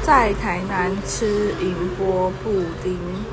在台南吃银波布丁